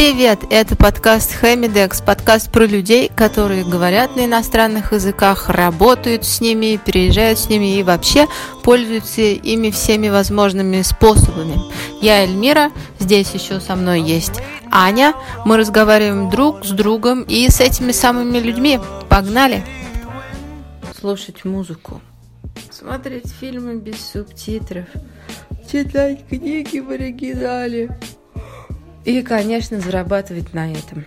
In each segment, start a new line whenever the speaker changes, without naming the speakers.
Привет! Это подкаст Хэмидекс, подкаст про людей, которые говорят на иностранных языках, работают с ними, переезжают с ними и вообще пользуются ими всеми возможными способами. Я Эльмира, здесь еще со мной есть Аня. Мы разговариваем друг с другом и с этими самыми людьми. Погнали! Слушать музыку, смотреть фильмы без субтитров, читать книги в оригинале – и, конечно, зарабатывать на этом.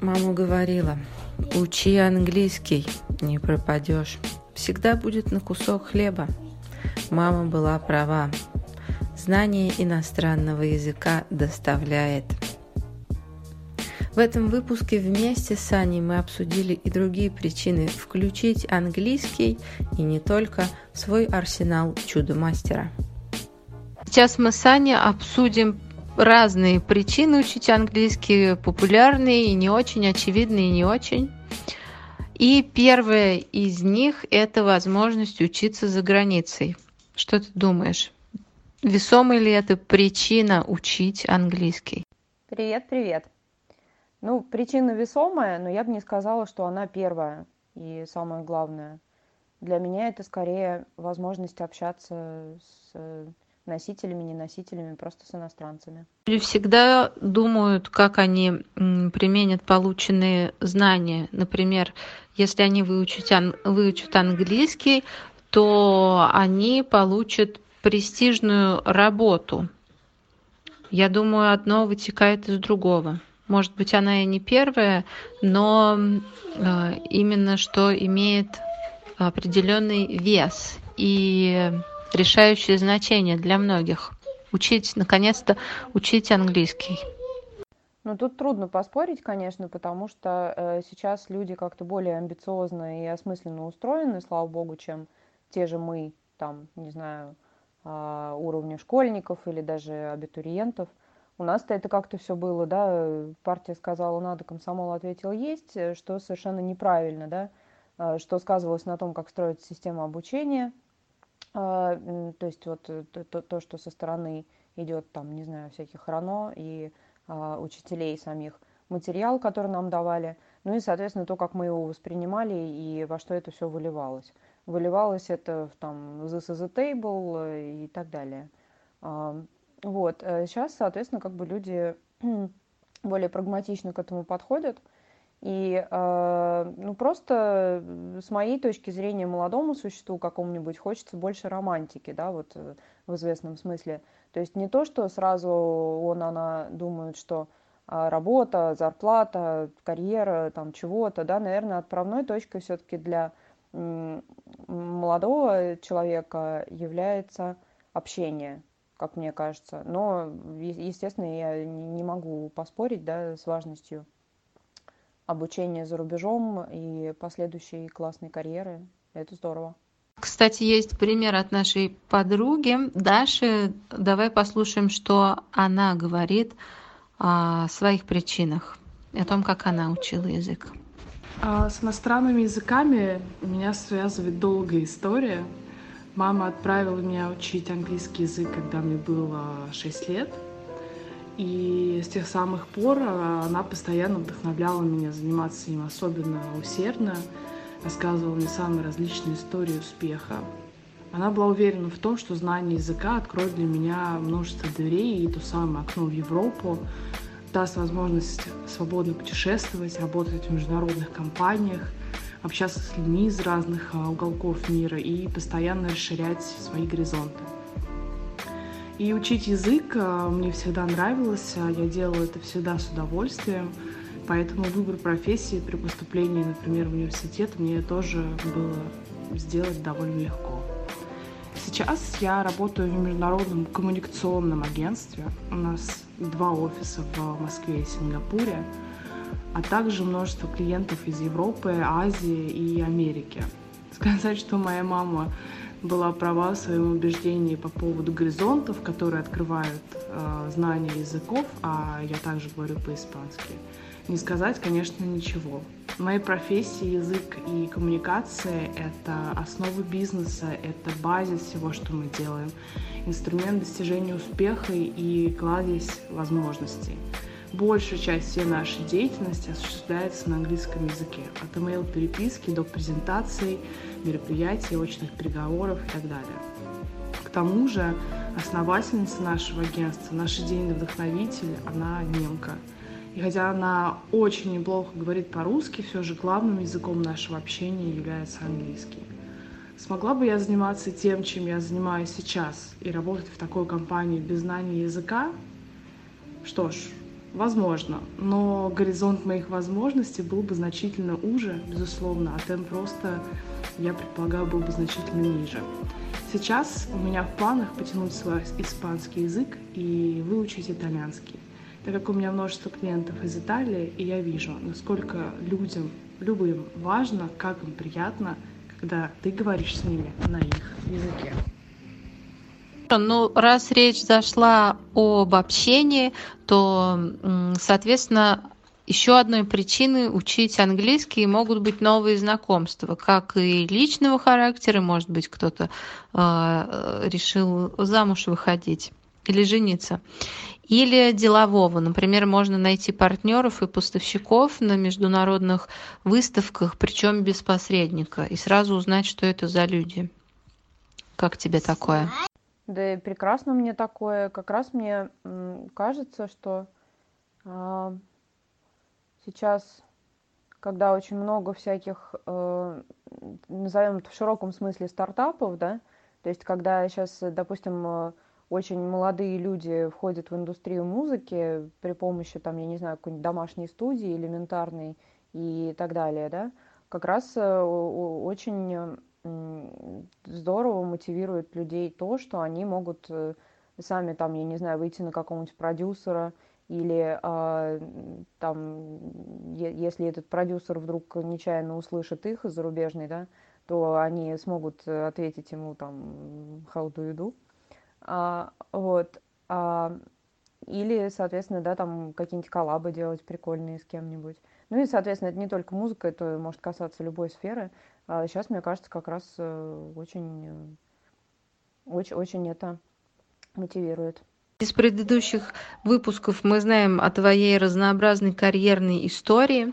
Мама говорила, учи английский, не пропадешь. Всегда будет на кусок хлеба. Мама была права. Знание иностранного языка доставляет. В этом выпуске вместе с Аней мы обсудили и другие причины включить английский и не только в свой арсенал чудо-мастера. Сейчас мы с Аней обсудим разные причины учить английский, популярные и не очень, очевидные и не очень. И первая из них – это возможность учиться за границей. Что ты думаешь? Весомая ли это причина учить английский?
Привет, привет. Ну, причина весомая, но я бы не сказала, что она первая и самое главное. Для меня это скорее возможность общаться с носителями, не носителями, просто с иностранцами.
Люди всегда думают, как они применят полученные знания. Например, если они выучат, английский, то они получат престижную работу. Я думаю, одно вытекает из другого. Может быть, она и не первая, но э, именно что имеет определенный вес. И решающее значение для многих. Учить, наконец-то, учить английский.
Ну, тут трудно поспорить, конечно, потому что э, сейчас люди как-то более амбициозно и осмысленно устроены, слава богу, чем те же мы, там, не знаю, э, уровня школьников или даже абитуриентов. У нас-то это как-то все было, да, партия сказала надо, комсомол ответил есть, что совершенно неправильно, да, э, что сказывалось на том, как строится система обучения, то есть вот э, то, то, что со стороны идет там, не знаю, всяких РАНО и а, учителей самих, материал, который нам давали, ну и, соответственно, то, как мы его воспринимали и во что это все выливалось. Выливалось это в там this is a table э, и так далее. А, вот. Сейчас, э, соответственно, как бы люди более прагматично к этому подходят – и э, ну, просто с моей точки зрения молодому существу какому-нибудь хочется больше романтики, да, вот э, в известном смысле. То есть не то, что сразу он, она думают, что э, работа, зарплата, карьера, там чего-то, да, наверное, отправной точкой все-таки для э, молодого человека является общение, как мне кажется. Но, естественно, я не могу поспорить, да, с важностью обучение за рубежом и последующей классной карьеры. Это здорово.
Кстати, есть пример от нашей подруги Даши. Давай послушаем, что она говорит о своих причинах, о том, как она учила язык.
А с иностранными языками меня связывает долгая история. Мама отправила меня учить английский язык, когда мне было 6 лет – и с тех самых пор э, она постоянно вдохновляла меня заниматься им особенно усердно, рассказывала мне самые различные истории успеха. Она была уверена в том, что знание языка откроет для меня множество дверей и то самое окно в Европу, даст возможность свободно путешествовать, работать в международных компаниях, общаться с людьми из разных э, уголков мира и постоянно расширять свои горизонты. И учить язык э, мне всегда нравилось, а я делала это всегда с удовольствием, поэтому выбор профессии при поступлении, например, в университет мне тоже было сделать довольно легко. Сейчас я работаю в международном коммуникационном агентстве. У нас два офиса в Москве и Сингапуре, а также множество клиентов из Европы, Азии и Америки. Сказать, что моя мама была права в своем убеждении по поводу горизонтов, которые открывают э, знания языков, а я также говорю по-испански. Не сказать, конечно, ничего. В моей профессии язык и коммуникация — это основа бизнеса, это базис всего, что мы делаем, инструмент достижения успеха и кладезь возможностей. Большая часть всей нашей деятельности осуществляется на английском языке. От email-переписки до презентаций, мероприятий, очных переговоров и так далее. К тому же основательница нашего агентства, наш идейный вдохновитель, она немка. И хотя она очень неплохо говорит по-русски, все же главным языком нашего общения является английский. Смогла бы я заниматься тем, чем я занимаюсь сейчас, и работать в такой компании без знания языка? Что ж, возможно, но горизонт моих возможностей был бы значительно уже, безусловно, а темп просто, я предполагаю, был бы значительно ниже. Сейчас у меня в планах потянуть свой испанский язык и выучить итальянский, так как у меня множество клиентов из Италии, и я вижу, насколько людям, любым важно, как им приятно, когда ты говоришь с ними на их языке.
Ну, раз речь зашла об общении, то, соответственно, еще одной причиной учить английский могут быть новые знакомства, как и личного характера, может быть, кто-то э, решил замуж выходить или жениться, или делового. Например, можно найти партнеров и поставщиков на международных выставках, причем без посредника, и сразу узнать, что это за люди. Как тебе такое?
Да и прекрасно мне такое. Как раз мне кажется, что а, сейчас, когда очень много всяких, э, назовем это в широком смысле стартапов, да, то есть когда сейчас, допустим, э, очень молодые люди входят в индустрию музыки при помощи, там, я не знаю, какой-нибудь домашней студии элементарной и так далее, да, как раз э, очень здорово мотивирует людей то, что они могут сами там, я не знаю, выйти на какого-нибудь продюсера, или а, там, если этот продюсер вдруг нечаянно услышит их зарубежный, да, то они смогут ответить ему там how do you do, а, вот, а, или, соответственно, да, там какие-нибудь коллабы делать прикольные с кем-нибудь. Ну и, соответственно, это не только музыка, это может касаться любой сферы. А сейчас, мне кажется, как раз э, очень, очень, очень это мотивирует.
Из предыдущих выпусков мы знаем о твоей разнообразной карьерной истории.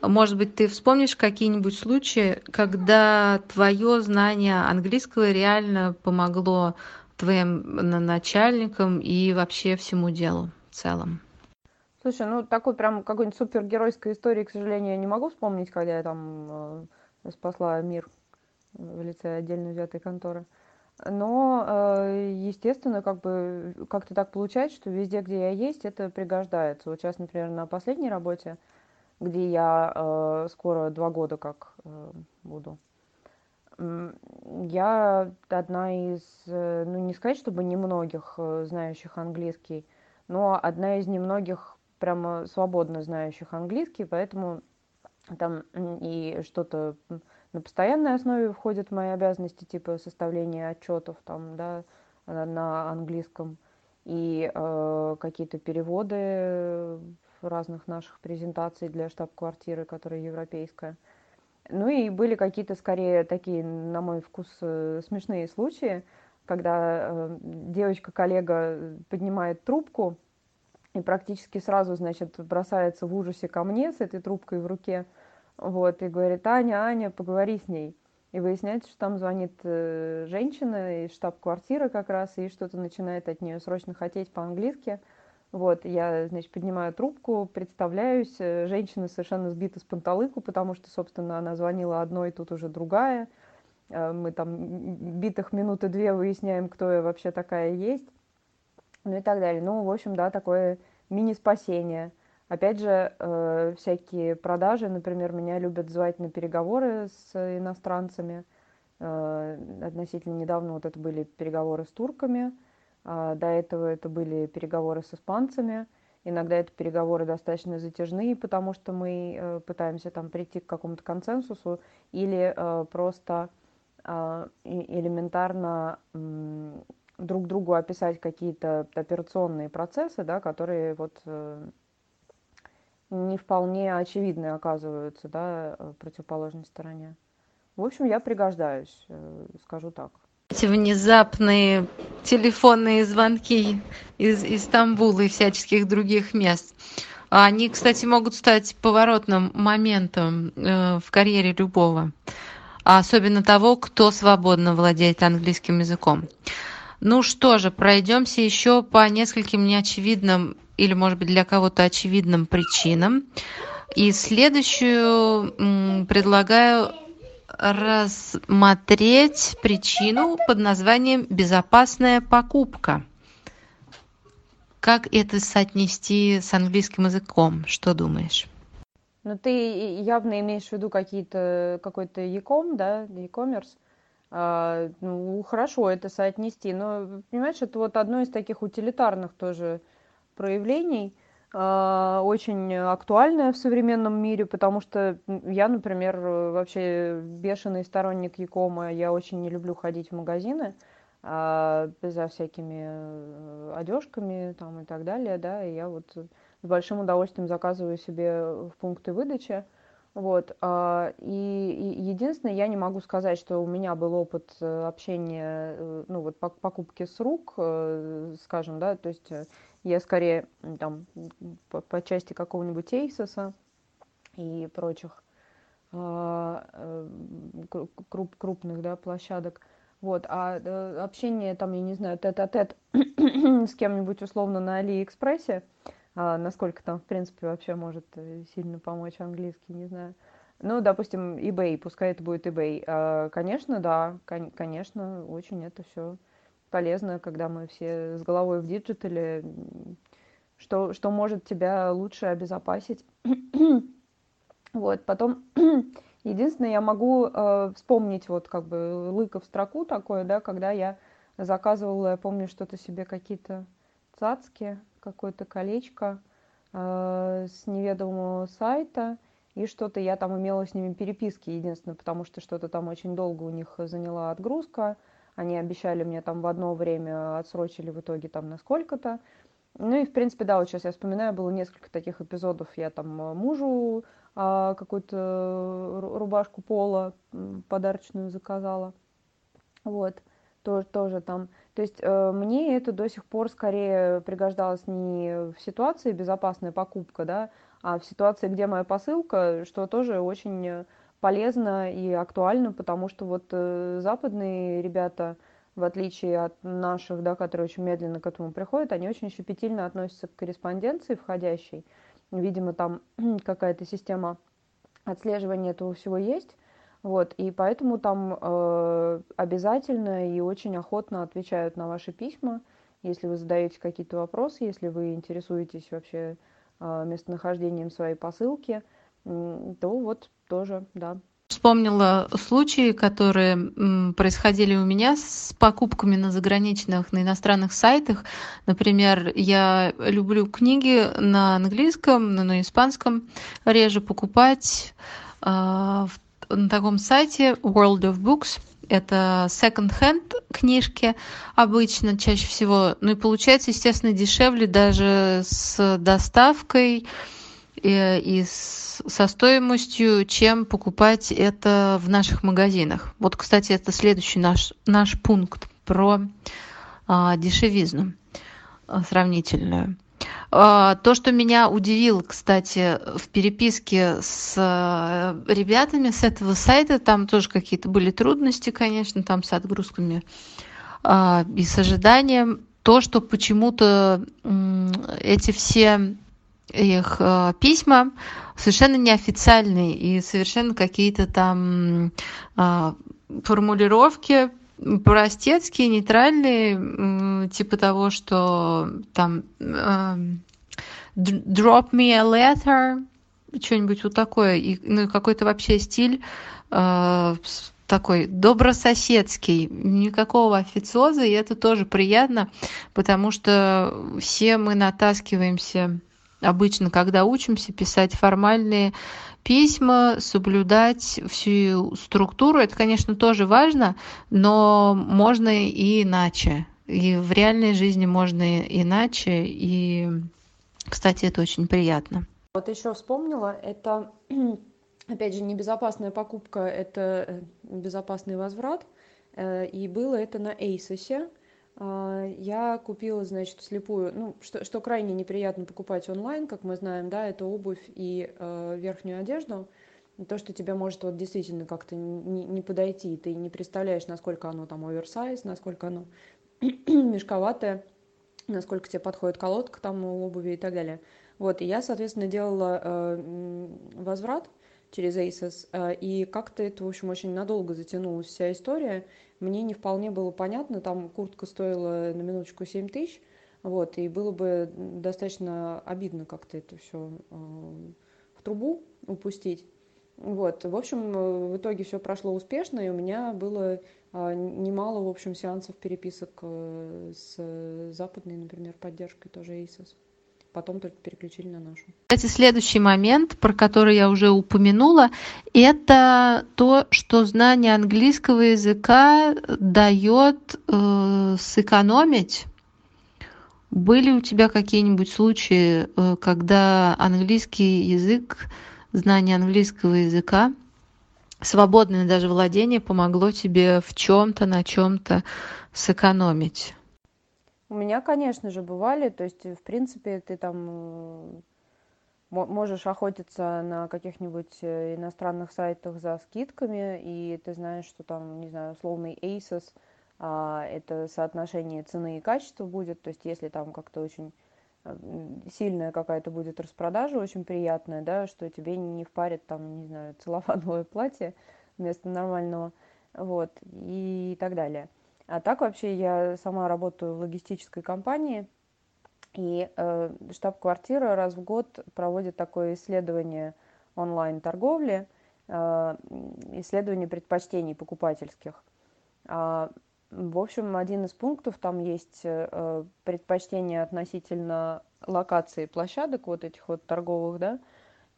Может быть, ты вспомнишь какие-нибудь случаи, когда твое знание английского реально помогло твоим начальникам и вообще всему делу в целом?
Слушай, ну такой прям какой-нибудь супергеройской истории, к сожалению, я не могу вспомнить, когда я там э, спасла мир в лице отдельно взятой конторы. Но э, естественно как бы как-то так получается что везде где я есть это пригождается. Вот сейчас например на последней работе где я э, скоро два года как э, буду я одна из ну не сказать чтобы немногих знающих английский но одна из немногих прямо свободно знающих английский поэтому там и что-то на постоянной основе входят мои обязанности типа составления отчетов там да на английском и э, какие-то переводы разных наших презентаций для штаб-квартиры, которая европейская. Ну и были какие-то скорее такие, на мой вкус, э, смешные случаи, когда э, девочка-коллега поднимает трубку и практически сразу, значит, бросается в ужасе ко мне с этой трубкой в руке – вот, и говорит, Аня, Аня, поговори с ней. И выясняется, что там звонит э, женщина из штаб-квартиры как раз, и что-то начинает от нее срочно хотеть по-английски. Вот, я, значит, поднимаю трубку, представляюсь, э, женщина совершенно сбита с панталыку, потому что, собственно, она звонила одной, тут уже другая. Э, мы там битых минуты две выясняем, кто я вообще такая есть. Ну и так далее. Ну, в общем, да, такое мини-спасение – Опять же, э, всякие продажи, например, меня любят звать на переговоры с иностранцами. Э, относительно недавно вот это были переговоры с турками, э, до этого это были переговоры с испанцами. Иногда это переговоры достаточно затяжные, потому что мы э, пытаемся там прийти к какому-то консенсусу или э, просто э, элементарно друг другу описать какие-то операционные процессы, да, которые вот э, не вполне очевидны оказываются, да, э, противоположной стороне. В общем, я пригождаюсь, э, скажу так.
эти внезапные телефонные звонки из, из Стамбула и всяческих других мест. Они, кстати, могут стать поворотным моментом в карьере любого, а особенно того, кто свободно владеет английским языком. Ну что же, пройдемся еще по нескольким неочевидным или, может быть, для кого-то очевидным причинам. И следующую предлагаю рассмотреть причину под названием «безопасная покупка». Как это соотнести с английским языком? Что думаешь?
Ну, ты явно имеешь в виду какие-то, какой-то e-com, да, e-commerce. А, ну, хорошо это соотнести, но, понимаешь, это вот одно из таких утилитарных тоже проявлений, а, очень актуальное в современном мире, потому что я, например, вообще бешеный сторонник Якома, я очень не люблю ходить в магазины а, за всякими э, одежками там и так далее, да, и я вот с большим удовольствием заказываю себе в пункты выдачи, вот, а, и, единственное, я не могу сказать, что у меня был опыт э, общения, э, ну вот покупки с рук, скажем, да, то есть я скорее там по, по части какого-нибудь Эйсоса и прочих а, э, круп, крупных да, площадок. Вот, а э, общение там, я не знаю, тет-а-тет с кем-нибудь условно на Алиэкспрессе, а, насколько там, в принципе, вообще может э, сильно помочь английский, не знаю. Ну, допустим, eBay, пускай это будет eBay. А, конечно, да, кон- конечно, очень это все полезно, когда мы все с головой в digital е, что, что может тебя лучше обезопасить. вот, потом единственное, я могу э, вспомнить вот как бы лыка в строку такое, да, когда я заказывала, я помню, что-то себе какие-то цацки, какое-то колечко э, с неведомого сайта, и что-то я там имела с ними переписки, единственное, потому что что-то там очень долго у них заняла отгрузка, они обещали мне там в одно время, отсрочили в итоге там на сколько-то. Ну и, в принципе, да, вот сейчас я вспоминаю, было несколько таких эпизодов. Я там э, мужу а, какую-то рубашку пола подарочную заказала. Вот, тоже, тоже там. То есть э, мне это до сих пор скорее пригождалось не в ситуации безопасная покупка, да, а в ситуации, где моя посылка, что тоже очень полезно и актуально, потому что вот э, западные ребята, в отличие от наших, да, которые очень медленно к этому приходят, они очень щепетильно относятся к корреспонденции входящей. Видимо, там какая-то система отслеживания этого всего есть. Вот, и поэтому там э, обязательно и очень охотно отвечают на ваши письма, если вы задаете какие-то вопросы, если вы интересуетесь вообще э, местонахождением своей посылки, то вот тоже, да.
Вспомнила случаи, которые происходили у меня с покупками на заграничных, на иностранных сайтах. Например, я люблю книги на английском, на испанском реже покупать э, на таком сайте World of Books. Это second-hand книжки обычно, чаще всего. Ну и получается, естественно, дешевле даже с доставкой э, и с со стоимостью, чем покупать это в наших магазинах. Вот, кстати, это следующий наш, наш пункт про а, дешевизну а, сравнительную. А, то, что меня удивило, кстати, в переписке с а, ребятами с этого сайта, там тоже какие-то были трудности, конечно, там с отгрузками а, и с ожиданием, то, что почему-то эти все их э, письма совершенно неофициальные и совершенно какие-то там э, формулировки простецкие, нейтральные, типа того, что там э, drop me a letter, что-нибудь вот такое, и, ну, какой-то вообще стиль э, такой добрососедский, никакого официоза, и это тоже приятно, потому что все мы натаскиваемся обычно, когда учимся писать формальные письма, соблюдать всю структуру. Это, конечно, тоже важно, но можно и иначе. И в реальной жизни можно иначе. И, кстати, это очень приятно.
Вот еще вспомнила, это, опять же, небезопасная покупка, это э, безопасный возврат. И было это на Asos. Я купила, значит, слепую, ну, что, что крайне неприятно покупать онлайн, как мы знаем, да, это обувь и верхнюю одежду то, что тебе может вот действительно как-то не, не подойти, ты не представляешь, насколько оно там оверсайз, насколько оно мешковатое, насколько тебе подходит колодка там у обуви и так далее. Вот, и я, соответственно, делала э, возврат через ASOS, э, и как-то это, в общем, очень надолго затянулась вся история. Мне не вполне было понятно, там куртка стоила на минуточку 7 тысяч, вот, и было бы достаточно обидно как-то это все э, в трубу упустить. Вот, в общем, э, в итоге все прошло успешно, и у меня было а, немало, в общем, сеансов переписок э, с западной, например, поддержкой тоже ASOS. Потом только переключили на нашу.
Кстати, следующий момент, про который я уже упомянула, это то, что знание английского языка дает э, сэкономить были у тебя какие-нибудь случаи, э, когда английский язык знание английского языка, свободное даже владение помогло тебе в чем-то, на чем-то сэкономить?
У меня, конечно же, бывали, то есть, в принципе, ты там э, можешь охотиться на каких-нибудь э, иностранных сайтах за скидками, и ты знаешь, что там, не знаю, условный ASOS, а, это соотношение цены и качества будет, то есть если там как-то очень сильная какая-то будет распродажа, очень приятная, да, что тебе не впарит там, не знаю, целлофановое платье вместо нормального, вот, и так далее. А так вообще я сама работаю в логистической компании, и э, штаб-квартира раз в год проводит такое исследование онлайн-торговли, э, исследование предпочтений покупательских. А в общем, один из пунктов там есть э, предпочтение относительно локации площадок вот этих вот торговых, да,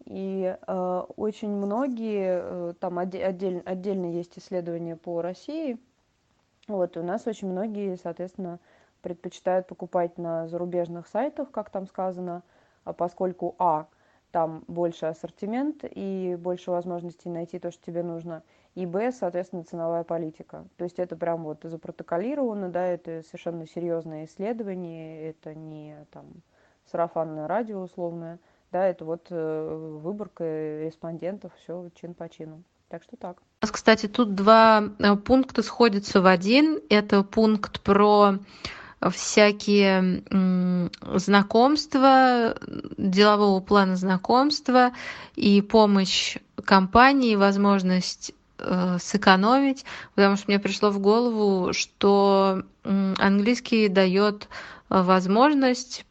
и э, очень многие, э, там отдель, отдельно есть исследования по России, вот, у нас очень многие, соответственно, предпочитают покупать на зарубежных сайтах, как там сказано, а поскольку, а, там больше ассортимент и больше возможностей найти то, что тебе нужно – и б соответственно ценовая политика. То есть это прям вот запротоколировано да это совершенно серьезное исследование это не там сарафанное радио условное да это вот э, выборка респондентов все чин по чину так что так.
У нас кстати тут два э, пункта сходятся в один. Это пункт про всякие знакомства, делового плана знакомства и помощь компании, возможность э, сэкономить, потому что мне пришло в голову, что английский дает э, возможность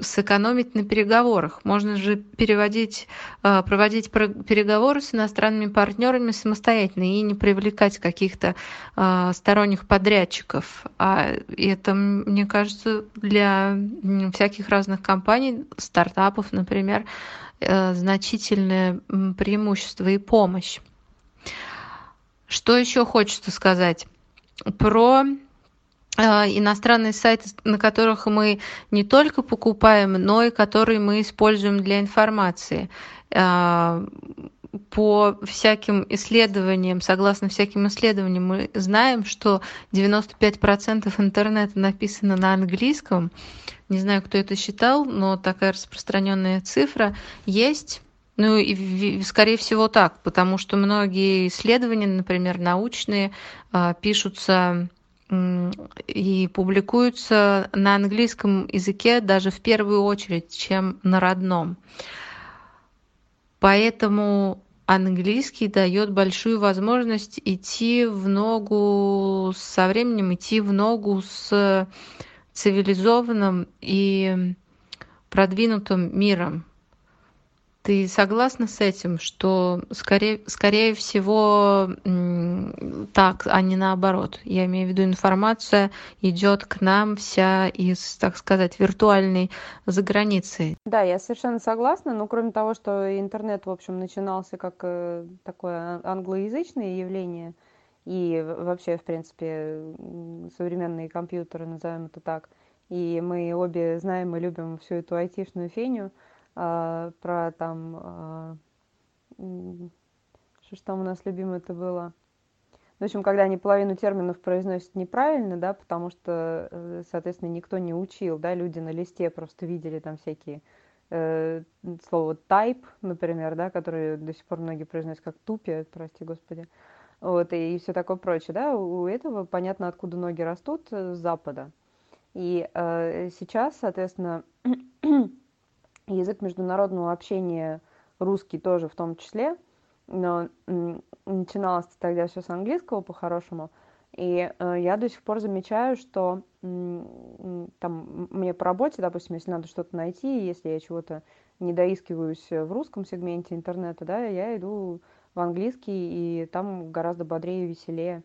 сэкономить на переговорах. Можно же переводить, э, проводить переговоры с иностранными партнерами самостоятельно и не привлекать каких-то э, сторонних подрядчиков. А это, мне кажется, для всяких разных компаний, стартапов, например, значительное преимущество и помощь. Что еще хочется сказать? Про э, иностранные сайты, на которых мы не только покупаем, но и которые мы используем для информации. Э, по всяким исследованиям, согласно всяким исследованиям, мы знаем, что 95% интернета написано на английском. Не знаю, кто это считал, но такая распространенная цифра есть. Ну и скорее всего так, потому что многие исследования, например, научные, а, пишутся и публикуются на английском языке даже в первую очередь, чем на родном. Поэтому английский дает большую возможность идти в ногу со временем, идти в ногу с цивилизованным и продвинутым миром. Ты согласна с этим, что скорее, скорее всего так, а не наоборот? Я имею в виду, информация идет к нам вся из, так сказать, виртуальной заграницы.
Да, я совершенно согласна, но кроме того, что интернет, в общем, начинался как э, такое англоязычное явление, и вообще, в принципе, современные компьютеры, назовем это так, и мы обе знаем и любим всю эту айтишную феню, про там, а, что ж там у нас любимое это было? В общем, когда они половину терминов произносят неправильно, да, потому что, э, соответственно, никто не учил, да, люди на листе просто видели там всякие э, слово type, например, да, которое до сих пор многие произносят как тупе, прости господи, вот, и, и все такое прочее, да, у этого понятно, откуда ноги растут, э, с запада. И э, сейчас, соответственно, язык международного общения русский тоже в том числе, но начиналось тогда все с английского по-хорошему, и э, я до сих пор замечаю, что там мне по работе, допустим, если надо что-то найти, если я чего-то не доискиваюсь в русском сегменте интернета, да, я иду в английский, и там гораздо бодрее веселее,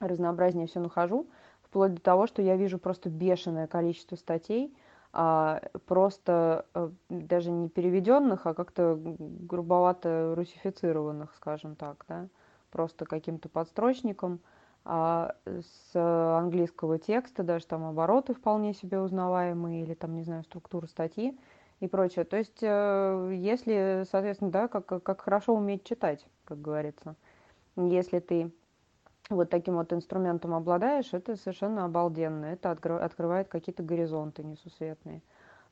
разнообразнее все нахожу, вплоть до того, что я вижу просто бешеное количество статей, а, просто а, даже не переведенных, а как-то грубовато русифицированных, скажем так, да, просто каким-то подстрочником а, с английского текста, даже там обороты вполне себе узнаваемые или там, не знаю, структура статьи и прочее. То есть, э, если, соответственно, да, как, как хорошо уметь читать, как говорится, если ты вот таким вот инструментом обладаешь, это совершенно обалденно. Это открывает какие-то горизонты несусветные.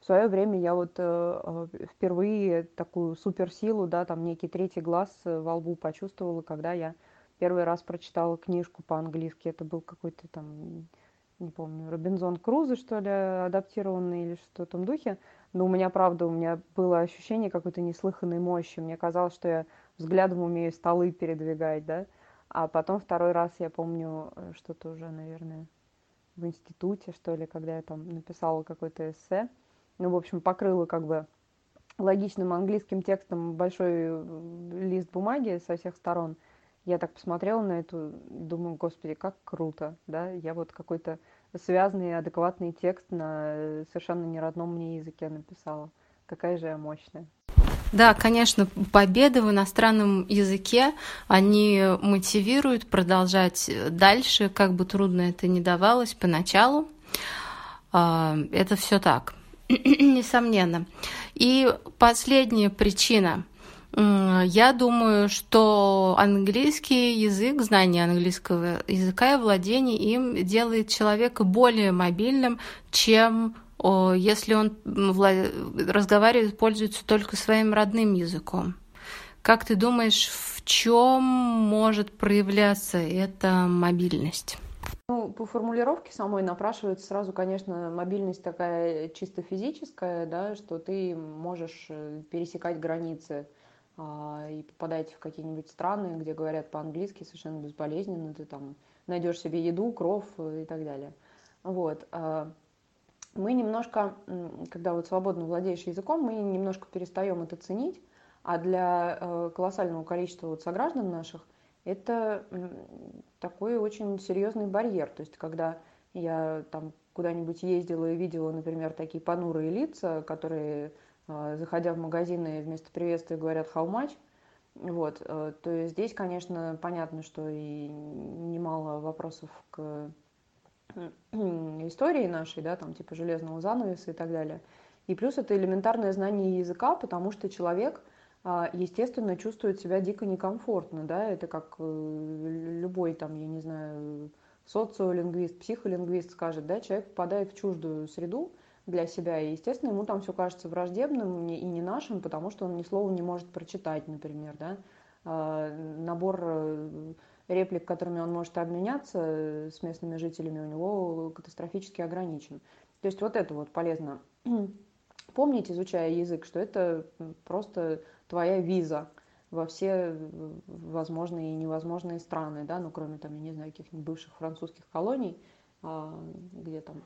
В свое время я вот э, э, впервые такую суперсилу, да, там некий третий глаз э, во лбу почувствовала, когда я первый раз прочитала книжку по-английски. Это был какой-то там, не помню, Робинзон Крузо, что ли, адаптированный или что в том духе. Но у меня, правда, у меня было ощущение какой-то неслыханной мощи. Мне казалось, что я взглядом умею столы передвигать, да. А потом второй раз, я помню, э, что-то уже, наверное, в институте, что ли, когда я там написала какое-то эссе. Ну, в общем, покрыла как бы логичным английским текстом большой э, лист бумаги со всех сторон. Я так посмотрела на эту, думаю, господи, как круто, да, я вот какой-то связанный, адекватный текст на э, совершенно неродном мне языке написала. Какая же я мощная.
Да, конечно, победы в иностранном языке, они мотивируют продолжать дальше, как бы трудно это ни давалось поначалу. А, это все так, несомненно. И последняя причина. Я думаю, что английский язык, знание английского языка и владение им делает человека более мобильным, чем если он разговаривает, пользуется только своим родным языком. Как ты думаешь, в чем может проявляться эта мобильность?
Ну, по формулировке самой напрашивается сразу, конечно, мобильность такая чисто физическая, да, что ты можешь э, пересекать границы а, и попадать в какие-нибудь страны, где говорят по-английски совершенно безболезненно, ты там найдешь себе еду, кров э, и так далее. Вот. А, мы немножко, когда вот свободно владеешь языком, мы немножко перестаем это ценить, а для э, колоссального количества вот сограждан наших это такой очень серьезный барьер. То есть, когда я там куда-нибудь ездила и видела, например, такие понурые лица, которые, э, заходя в магазины, вместо приветствия говорят «how much?», вот, э, то здесь, конечно, понятно, что и немало вопросов к истории нашей, да, там типа железного занавеса и так далее. И плюс это элементарное знание языка, потому что человек, а, естественно, чувствует себя дико некомфортно, да, это как э, любой там, я не знаю, социолингвист, психолингвист скажет, да, человек попадает в чуждую среду для себя, и, естественно, ему там все кажется враждебным и не нашим, потому что он ни слова не может прочитать, например, да, а, набор э, реплик, которыми он может обменяться э, с местными жителями, у него катастрофически ограничен. То есть вот это вот полезно помнить, изучая язык, что это просто твоя виза во все возможные и невозможные страны, да, ну, кроме там, я не знаю, каких-нибудь бывших французских колоний, а, где там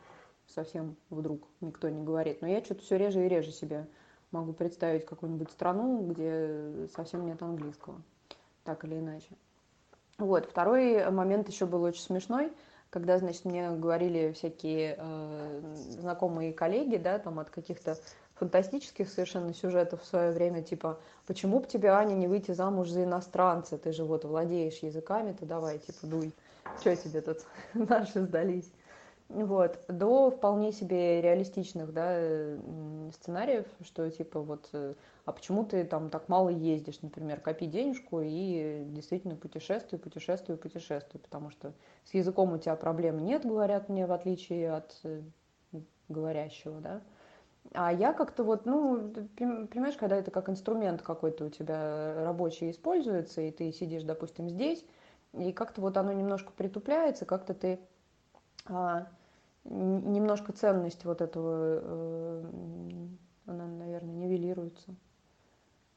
совсем вдруг никто не говорит. Но я что-то все реже и реже себе могу представить какую-нибудь страну, где совсем нет английского, так или иначе. Вот. Второй момент еще был очень смешной, когда, значит, мне говорили всякие э, знакомые коллеги, да, там от каких-то фантастических совершенно сюжетов в свое время, типа, почему бы тебе, Аня, не выйти замуж за иностранца, ты же вот владеешь языками, то давай, типа, дуй, что тебе тут наши сдались. Вот, до вполне себе реалистичных, да, сценариев, что типа вот, э, а почему ты там так мало ездишь, например, копи денежку и действительно путешествуй, путешествуй, путешествуй, потому что с языком у тебя проблем нет, говорят мне, в отличие от э, говорящего, да. А я как-то вот, ну, понимаешь, когда это как инструмент какой-то у тебя рабочий используется, и ты сидишь, допустим, здесь, и как-то вот оно немножко притупляется, как-то ты немножко ценность вот этого, э, она, наверное, нивелируется.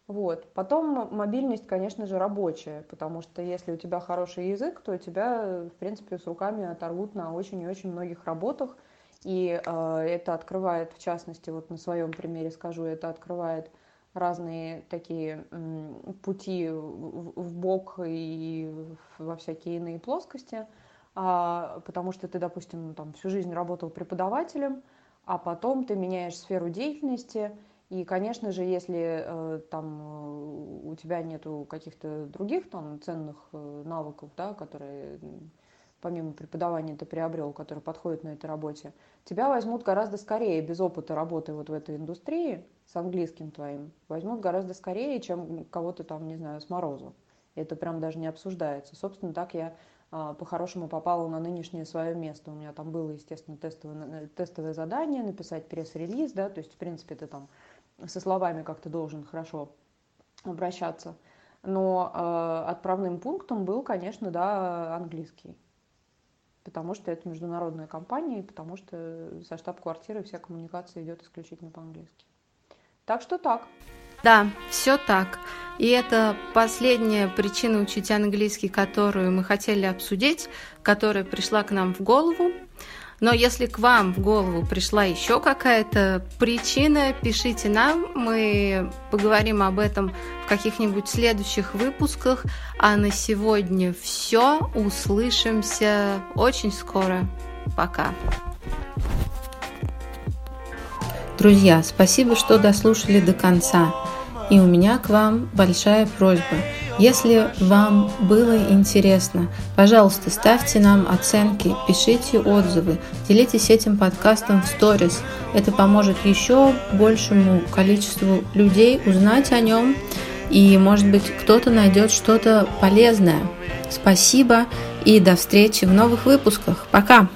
Вот. Потом мобильность, конечно же, рабочая, потому что если у тебя хороший язык, то тебя, в принципе, с руками оторвут на очень и очень многих работах. И э, это открывает, в частности, вот на своем примере скажу, это открывает разные такие э, пути в, в бок и во всякие иные плоскости – а, потому что ты, допустим, там, всю жизнь работал преподавателем, а потом ты меняешь сферу деятельности, и, конечно же, если э, там э, у тебя нету каких-то других там ценных э, навыков, да, которые помимо преподавания ты приобрел, которые подходят на этой работе, тебя возьмут гораздо скорее без опыта работы вот в этой индустрии с английским твоим, возьмут гораздо скорее, чем кого-то там, не знаю, с морозу. Это прям даже не обсуждается. Собственно, так я а, по-хорошему попала на нынешнее свое место. У меня там было, естественно, тестовое, тестовое задание, написать пресс-релиз, да, то есть, в принципе, ты там со словами как-то должен хорошо обращаться. Но э, отправным пунктом был, конечно, да, английский. Потому что это международная компания, и потому что со штаб-квартиры вся коммуникация идет исключительно по-английски. Так что так.
Да, все так. И это последняя причина учить английский, которую мы хотели обсудить, которая пришла к нам в голову. Но если к вам в голову пришла еще какая-то причина, пишите нам, мы поговорим об этом в каких-нибудь следующих выпусках. А на сегодня все. Услышимся очень скоро. Пока. Друзья, спасибо, что дослушали до конца. И у меня к вам большая просьба. Если вам было интересно, пожалуйста, ставьте нам оценки, пишите отзывы, делитесь этим подкастом в сторис. Это поможет еще большему количеству людей узнать о нем, и, может быть, кто-то найдет что-то полезное. Спасибо и до встречи в новых выпусках. Пока!